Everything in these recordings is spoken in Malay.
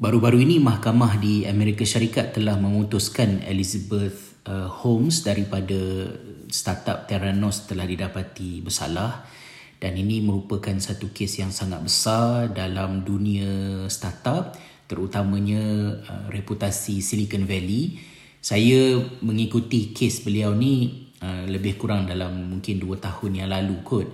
baru-baru ini mahkamah di Amerika Syarikat telah memutuskan Elizabeth uh, Holmes daripada startup Theranos telah didapati bersalah. Dan ini merupakan satu kes yang sangat besar dalam dunia startup terutamanya uh, reputasi Silicon Valley. Saya mengikuti kes beliau ni uh, lebih kurang dalam mungkin 2 tahun yang lalu kot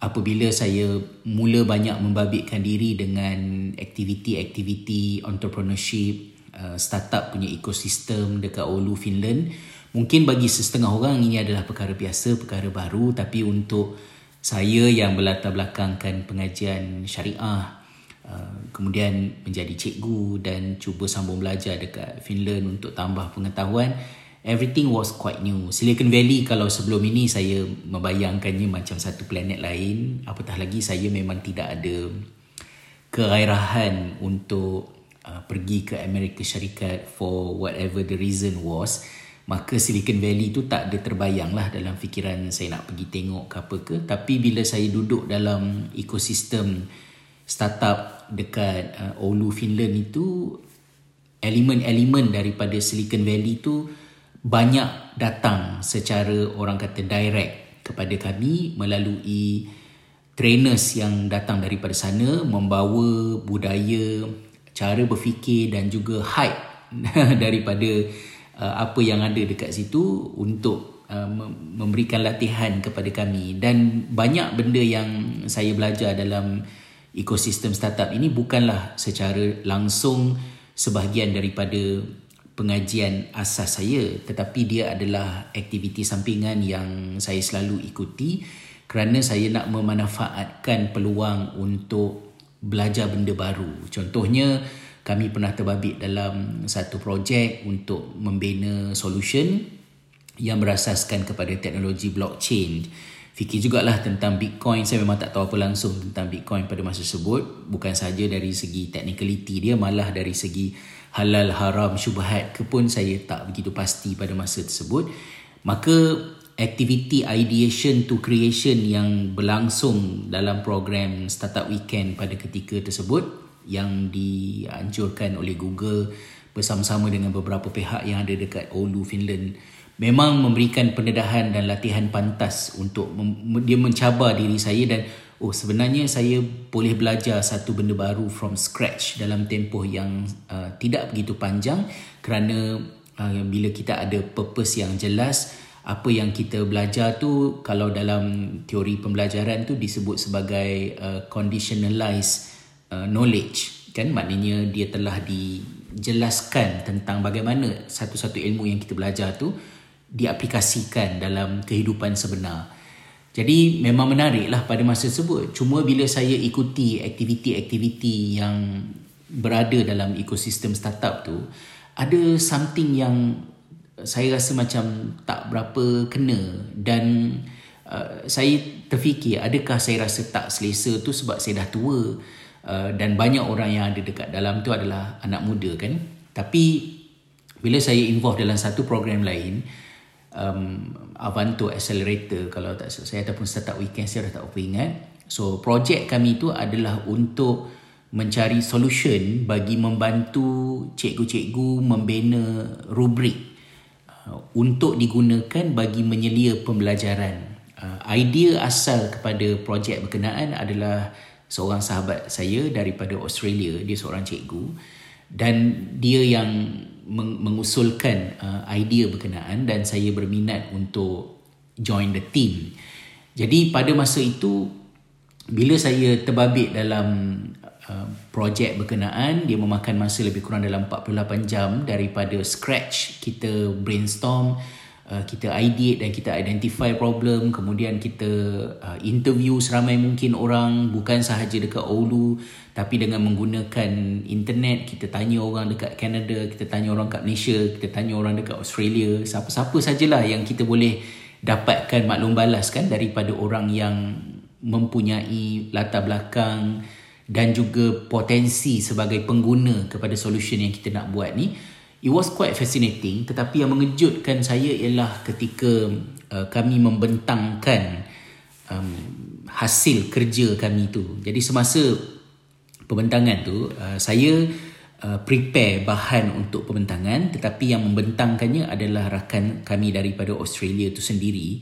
apabila saya mula banyak membabitkan diri dengan aktiviti-aktiviti entrepreneurship uh, startup punya ekosistem dekat Oulu Finland mungkin bagi setengah orang ini adalah perkara biasa perkara baru. Tapi untuk saya yang berlatar belakangkan pengajian syariah uh, kemudian menjadi cikgu dan cuba sambung belajar dekat Finland untuk tambah pengetahuan everything was quite new. Silicon Valley kalau sebelum ini saya membayangkannya macam satu planet lain. Apatah lagi saya memang tidak ada kegairahan untuk uh, pergi ke Amerika Syarikat for whatever the reason was. Maka Silicon Valley tu tak ada terbayang lah dalam fikiran saya nak pergi tengok ke apa ke. Tapi bila saya duduk dalam ekosistem startup dekat uh, Oulu Finland itu elemen-elemen daripada Silicon Valley tu banyak datang secara orang kata direct kepada kami melalui trainers yang datang daripada sana membawa budaya cara berfikir dan juga hype daripada uh, apa yang ada dekat situ untuk uh, memberikan latihan kepada kami. Dan banyak benda yang saya belajar dalam ekosistem startup ini bukanlah secara langsung sebahagian daripada pengajian asas saya tetapi dia adalah aktiviti sampingan yang saya selalu ikuti kerana saya nak memanfaatkan peluang untuk belajar benda baru contohnya kami pernah terbabit dalam satu projek untuk membina solution yang berasaskan kepada teknologi blockchain. Fikir jugalah tentang Bitcoin. Saya memang tak tahu apa langsung tentang Bitcoin pada masa tersebut. Bukan saja dari segi technicality dia, malah dari segi halal, haram, syubhat ke pun saya tak begitu pasti pada masa tersebut. Maka activity ideation to creation yang berlangsung dalam program Startup Weekend pada ketika tersebut yang dianjurkan oleh Google bersama-sama dengan beberapa pihak yang ada dekat Oulu, Finland memang memberikan pendedahan dan latihan pantas untuk dia mencabar diri saya dan oh sebenarnya saya boleh belajar satu benda baru from scratch dalam tempoh yang uh, tidak begitu panjang kerana uh, bila kita ada purpose yang jelas apa yang kita belajar tu kalau dalam teori pembelajaran tu disebut sebagai uh, conditionalized uh, knowledge kan? Maknanya dia telah dijelaskan tentang bagaimana satu-satu ilmu yang kita belajar tu diaplikasikan dalam kehidupan sebenar. Jadi memang menariklah pada masa tersebut. Cuma bila saya ikuti aktiviti-aktiviti yang berada dalam ekosistem startup tu ada something yang saya rasa macam tak berapa kena dan uh, saya terfikir adakah saya rasa tak selesa tu sebab saya dah tua Uh, dan banyak orang yang ada dekat dalam tu adalah anak muda kan. Tapi bila saya involve dalam satu program lain um, Avanto Accelerator kalau tak saya ataupun Startup Weekend saya dah tak apa ingat. So projek kami tu adalah untuk mencari solution bagi membantu cikgu-cikgu membina rubrik uh, untuk digunakan bagi menyelia pembelajaran. Uh, idea asal kepada projek berkenaan adalah seorang sahabat saya daripada Australia. Dia seorang cikgu. Dan dia yang mengusulkan uh, idea berkenaan dan saya berminat untuk join the team. Jadi pada masa itu bila saya terbabit dalam uh, projek berkenaan dia memakan masa lebih kurang dalam 48 jam daripada scratch kita brainstorm Uh, kita ideate dan kita identify problem kemudian kita uh, interview seramai mungkin orang bukan sahaja dekat Oulu tapi dengan menggunakan internet kita tanya orang dekat Canada kita tanya orang kat Malaysia kita tanya orang dekat Australia siapa-siapa sajalah yang kita boleh dapatkan maklum balas kan daripada orang yang mempunyai latar belakang dan juga potensi sebagai pengguna kepada solution yang kita nak buat ni It was quite fascinating tetapi yang mengejutkan saya ialah ketika uh, kami membentangkan um, hasil kerja kami tu. Jadi semasa pembentangan tu uh, saya uh, prepare bahan untuk pembentangan tetapi yang membentangkannya adalah rakan kami daripada Australia itu sendiri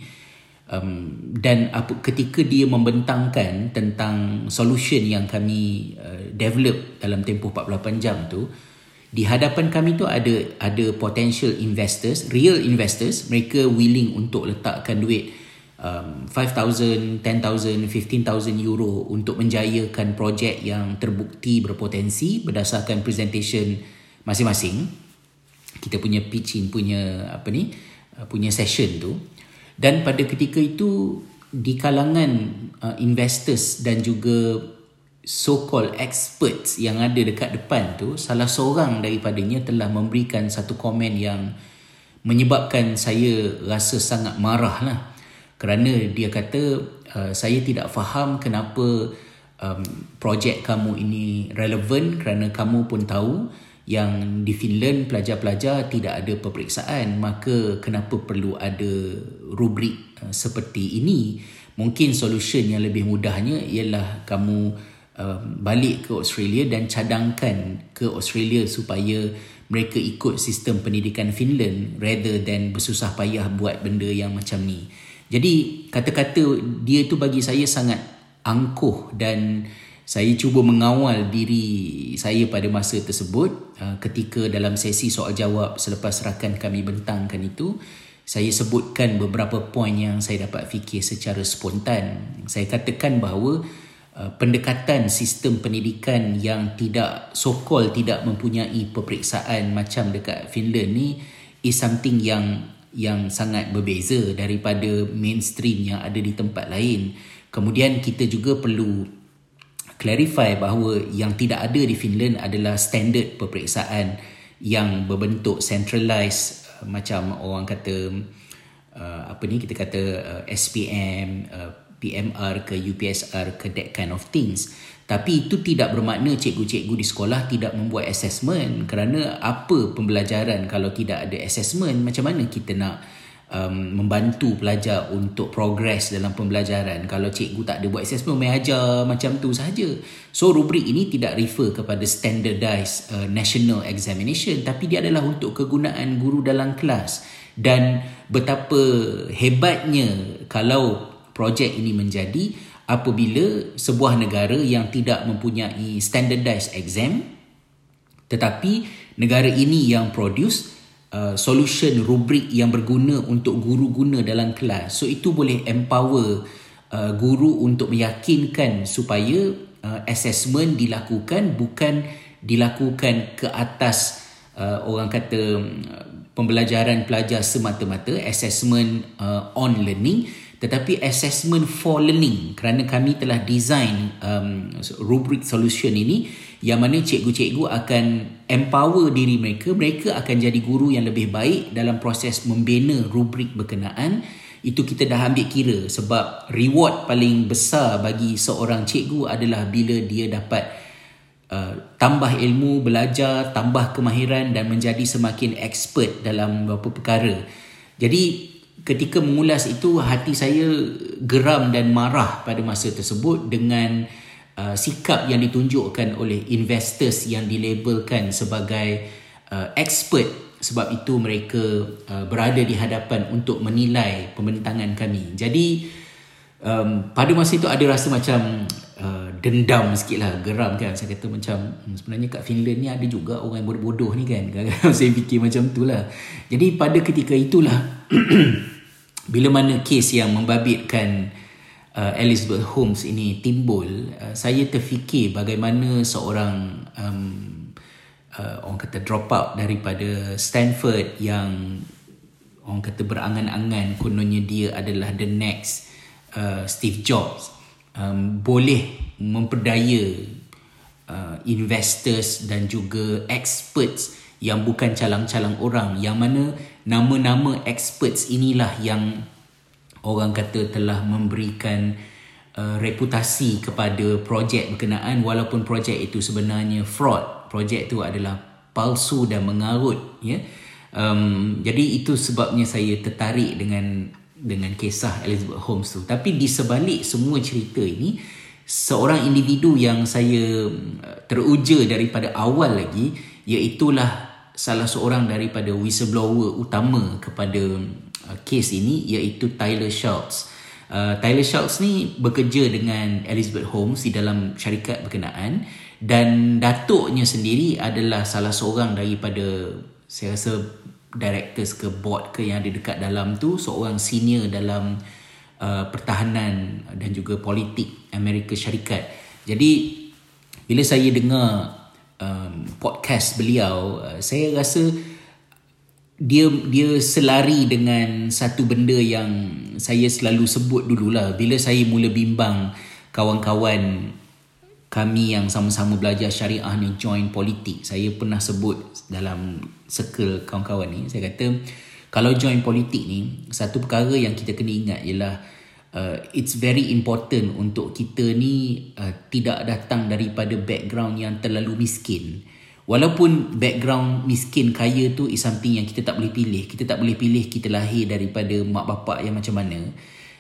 um, dan apa, ketika dia membentangkan tentang solution yang kami uh, develop dalam tempoh 48 jam tu di hadapan kami tu ada ada potential investors real investors. Mereka willing untuk letakkan duit um, 5,000, 10,000, 15,000 euro untuk menjayakan projek yang terbukti berpotensi berdasarkan presentation masing-masing. Kita punya pitching punya apa ni uh, punya session tu. Dan pada ketika itu di kalangan uh, investors dan juga so-called experts yang ada dekat depan tu salah seorang daripadanya telah memberikan satu komen yang menyebabkan saya rasa sangat marah lah. Kerana dia kata uh, saya tidak faham kenapa um, projek kamu ini relevan kerana kamu pun tahu yang di Finland pelajar-pelajar tidak ada peperiksaan. Maka kenapa perlu ada rubrik uh, seperti ini? Mungkin solution yang lebih mudahnya ialah kamu um, balik ke Australia dan cadangkan ke Australia supaya mereka ikut sistem pendidikan Finland rather than bersusah payah buat benda yang macam ni. Jadi kata-kata dia tu bagi saya sangat angkuh dan saya cuba mengawal diri saya pada masa tersebut uh, ketika dalam sesi soal jawab selepas rakan kami bentangkan itu saya sebutkan beberapa poin yang saya dapat fikir secara spontan. Saya katakan bahawa pendekatan sistem pendidikan yang tidak sokol tidak mempunyai peperiksaan macam dekat Finland ni is something yang yang sangat berbeza daripada mainstream yang ada di tempat lain. Kemudian kita juga perlu clarify bahawa yang tidak ada di Finland adalah standard peperiksaan yang berbentuk centralized uh, macam orang kata uh, apa ni kita kata uh, SPM uh, PMR ke UPSR ke that kind of things. Tapi itu tidak bermakna cikgu-cikgu di sekolah tidak membuat assessment kerana apa pembelajaran kalau tidak ada assessment macam mana kita nak um, membantu pelajar untuk progress dalam pembelajaran kalau cikgu tak ada buat assessment main ajar macam tu saja. So rubrik ini tidak refer kepada standardized uh, national examination tapi dia adalah untuk kegunaan guru dalam kelas dan betapa hebatnya kalau projek ini menjadi apabila sebuah negara yang tidak mempunyai standardized exam tetapi negara ini yang produce uh, solution rubrik yang berguna untuk guru guna dalam kelas. So itu boleh empower uh, guru untuk meyakinkan supaya uh, assessment dilakukan bukan dilakukan ke atas uh, orang kata uh, pembelajaran pelajar semata-mata assessment uh, on learning tetapi assessment for learning kerana kami telah design um, rubric solution ini yang mana cikgu-cikgu akan empower diri mereka mereka akan jadi guru yang lebih baik dalam proses membina rubrik berkenaan itu kita dah ambil kira sebab reward paling besar bagi seorang cikgu adalah bila dia dapat uh, tambah ilmu, belajar, tambah kemahiran dan menjadi semakin expert dalam beberapa perkara. Jadi ketika mengulas itu hati saya geram dan marah pada masa tersebut dengan uh, sikap yang ditunjukkan oleh investors yang dilabelkan sebagai uh, expert sebab itu mereka uh, berada di hadapan untuk menilai pembentangan kami. Jadi um, pada masa itu ada rasa macam uh, dendam sikit lah, geram kan. Saya kata macam hmm, sebenarnya kat Finland ni ada juga orang bodoh-bodoh ni kan. saya fikir macam tu lah. Jadi pada ketika itulah bila mana kes yang membabitkan uh, Elizabeth Holmes ini timbul uh, saya terfikir bagaimana seorang um, uh, orang kata drop out daripada Stanford yang orang kata berangan-angan kononnya dia adalah the next uh, Steve Jobs um, boleh memperdaya uh, investors dan juga experts yang bukan calang-calang orang. Yang mana nama-nama experts inilah yang orang kata telah memberikan uh, reputasi kepada projek berkenaan. Walaupun projek itu sebenarnya fraud projek itu adalah palsu dan mengarut ya. Um, jadi itu sebabnya saya tertarik dengan dengan kisah Elizabeth Holmes tu. Tapi di sebalik semua cerita ini seorang individu yang saya uh, teruja daripada awal lagi iaitulah salah seorang daripada whistleblower utama kepada uh, kes ini iaitu Tyler Schultz. Uh, Tyler Schultz ni bekerja dengan Elizabeth Holmes di dalam syarikat berkenaan dan datuknya sendiri adalah salah seorang daripada saya rasa directors ke board ke yang ada dekat dalam tu seorang senior dalam uh, pertahanan dan juga politik Amerika Syarikat. Jadi bila saya dengar um, podcast beliau uh, saya rasa dia dia selari dengan satu benda yang saya selalu sebut dululah. Bila saya mula bimbang kawan-kawan kami yang sama-sama belajar syariah ni join politik saya pernah sebut dalam circle kawan-kawan ni saya kata kalau join politik ni satu perkara yang kita kena ingat ialah uh, it's very important untuk kita ni uh, tidak datang daripada background yang terlalu miskin. Walaupun background miskin kaya tu is something yang kita tak boleh pilih. Kita tak boleh pilih kita lahir daripada mak bapak yang macam mana.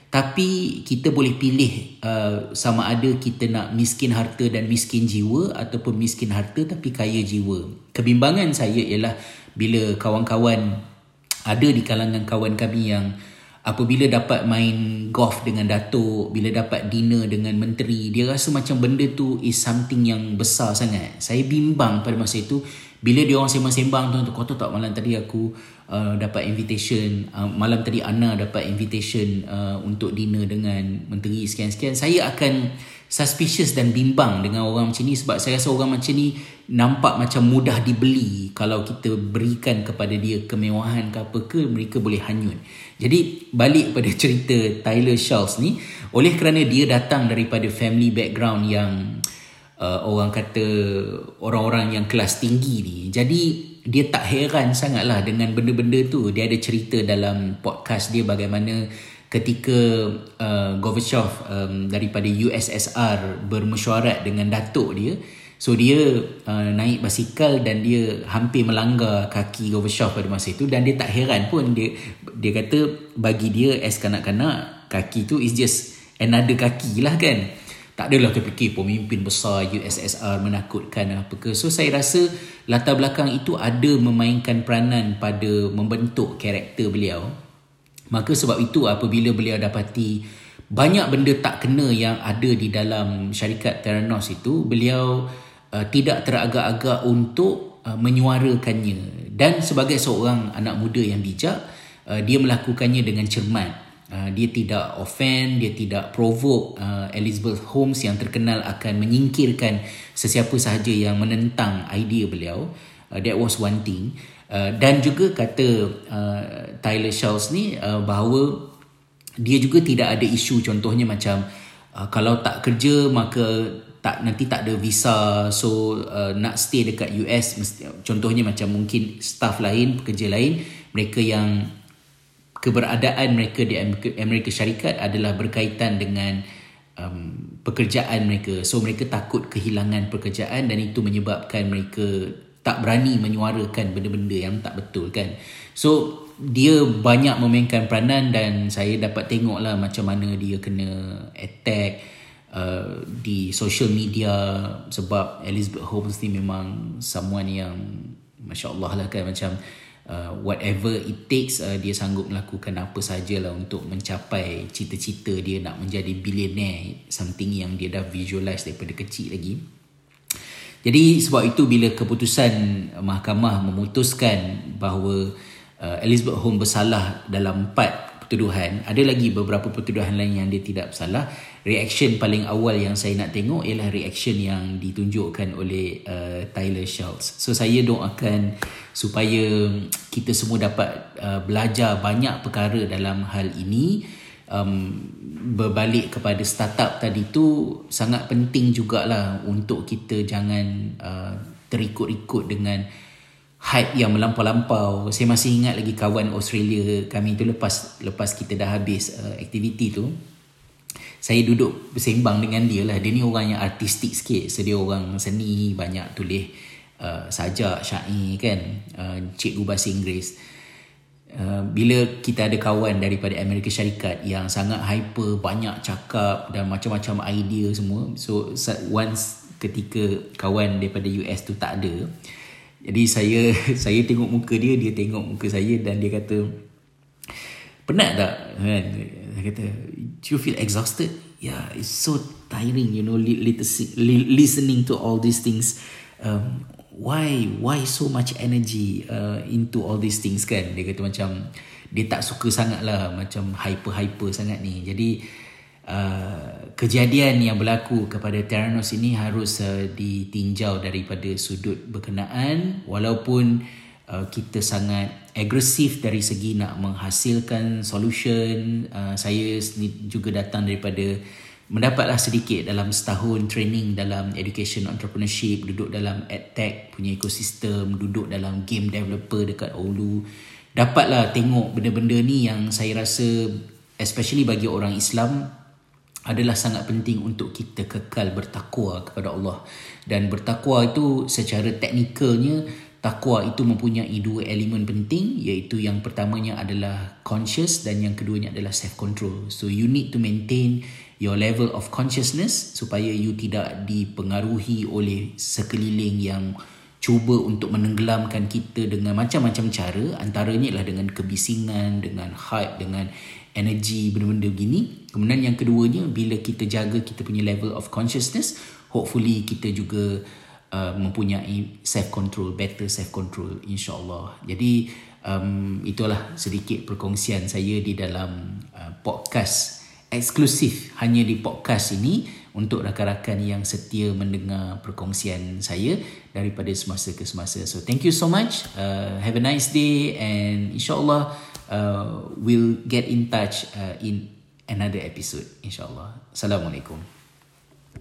Tapi kita boleh pilih uh, sama ada kita nak miskin harta dan miskin jiwa ataupun miskin harta tapi kaya jiwa. Kebimbangan saya ialah bila kawan-kawan ada di kalangan kawan kami yang apabila dapat main golf dengan datuk bila dapat dinner dengan menteri dia rasa macam benda tu is something yang besar sangat. Saya bimbang pada masa itu bila dia orang sembang-sembang tu kau tahu tak malam tadi aku uh, dapat invitation uh, malam tadi Ana dapat invitation uh, untuk dinner dengan menteri sekian-sekian saya akan suspicious dan bimbang dengan orang macam ni sebab saya rasa orang macam ni nampak macam mudah dibeli kalau kita berikan kepada dia kemewahan ke apa ke mereka boleh hanyut. Jadi balik pada cerita Tyler Schultz ni oleh kerana dia datang daripada family background yang uh, orang kata orang-orang yang kelas tinggi ni. Jadi dia tak heran sangatlah dengan benda-benda tu. Dia ada cerita dalam podcast dia bagaimana ketika uh, Gorbachev um, daripada USSR bermesyuarat dengan datuk dia so dia uh, naik basikal dan dia hampir melanggar kaki Gorbachev pada masa itu dan dia tak heran pun dia dia kata bagi dia as kanak-kanak kaki tu is just another kaki lah kan tak adalah terfikir pemimpin besar USSR menakutkan apa ke. So saya rasa latar belakang itu ada memainkan peranan pada membentuk karakter beliau. Maka sebab itu apabila beliau dapati banyak benda tak kena yang ada di dalam syarikat Theranos itu, beliau uh, tidak teragak-agak untuk uh, menyuarakannya. Dan sebagai seorang anak muda yang bijak, uh, dia melakukannya dengan cermat. Uh, dia tidak offend, dia tidak provoke uh, Elizabeth Holmes yang terkenal akan menyingkirkan sesiapa sahaja yang menentang idea beliau. Uh, that was one thing. Uh, dan juga kata uh, Tyler Schultz ni uh, bahawa dia juga tidak ada isu contohnya macam uh, kalau tak kerja maka tak nanti tak ada visa so uh, nak stay dekat US mesti, contohnya macam mungkin staff lain pekerja lain mereka yang keberadaan mereka di Amerika, Syarikat adalah berkaitan dengan um, pekerjaan mereka. So mereka takut kehilangan pekerjaan dan itu menyebabkan mereka tak berani menyuarakan benda-benda yang tak betul kan? So dia banyak memainkan peranan dan saya dapat tengok lah macam mana dia kena attack uh, di social media sebab Elizabeth Holmes ni memang someone yang Masya Allah lah kan macam uh, whatever it takes uh, dia sanggup melakukan apa sajalah untuk mencapai cita-cita dia nak menjadi billionaire something yang dia dah visualize daripada kecil lagi jadi sebab itu bila keputusan mahkamah memutuskan bahawa uh, Elizabeth Holmes bersalah dalam empat pertuduhan, ada lagi beberapa pertuduhan lain yang dia tidak bersalah. Reaction paling awal yang saya nak tengok ialah reaction yang ditunjukkan oleh uh, Tyler Schultz. So saya doakan supaya kita semua dapat uh, belajar banyak perkara dalam hal ini um, berbalik kepada startup tadi tu sangat penting jugalah untuk kita jangan uh, terikut-ikut dengan hype yang melampau-lampau. Saya masih ingat lagi kawan Australia kami tu lepas lepas kita dah habis uh, aktiviti tu. Saya duduk bersembang dengan dia lah. Dia ni orang yang artistik sikit. So dia orang seni, banyak tulis uh, sajak, syair kan. Uh, cikgu bahasa Inggeris. Uh, bila kita ada kawan daripada Amerika Syarikat yang sangat hyper, banyak cakap dan macam-macam idea semua. So once ketika kawan daripada US tu tak ada, Jadi saya saya tengok muka dia, dia tengok muka saya dan dia kata penat tak? Kan? Dia kata, do you feel exhausted? Yeah, it's so tiring, you know, listening to all these things. Um, why why so much energy uh, into all these things kan? Dia kata macam dia tak suka sangat lah macam hyper-hyper sangat ni. Jadi uh, kejadian yang berlaku kepada Theranos ini harus uh, ditinjau daripada sudut berkenaan walaupun uh, kita sangat agresif dari segi nak menghasilkan solution. Uh, saya juga datang daripada mendapatlah sedikit dalam setahun training dalam education entrepreneurship, duduk dalam edtech punya ekosistem, duduk dalam game developer dekat Oulu dapatlah tengok benda-benda ni yang saya rasa especially bagi orang Islam adalah sangat penting untuk kita kekal bertakwa kepada Allah dan bertakwa itu secara teknikalnya takwa itu mempunyai dua elemen penting iaitu yang pertamanya adalah conscious dan yang keduanya adalah self control so you need to maintain your level of consciousness supaya you tidak dipengaruhi oleh sekeliling yang cuba untuk menenggelamkan kita dengan macam-macam cara. Antaranya ialah dengan kebisingan dengan hype dengan energi benda-benda begini. Kemudian yang keduanya bila kita jaga kita punya level of consciousness hopefully kita juga uh, mempunyai self control better self control insyaallah jadi um, itulah sedikit perkongsian saya di dalam uh, podcast eksklusif hanya di podcast ini untuk rakan-rakan yang setia mendengar perkongsian saya daripada semasa ke semasa. So thank you so much. Uh, have a nice day and insyaAllah uh, we'll get in touch uh, in another episode insyaAllah. Assalamualaikum.